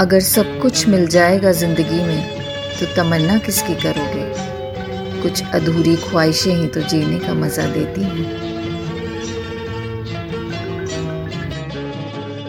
अगर सब कुछ मिल जाएगा ज़िंदगी में तो तमन्ना किसकी करोगे? कुछ अधूरी ख्वाहिशें ही तो जीने का मज़ा देती हैं।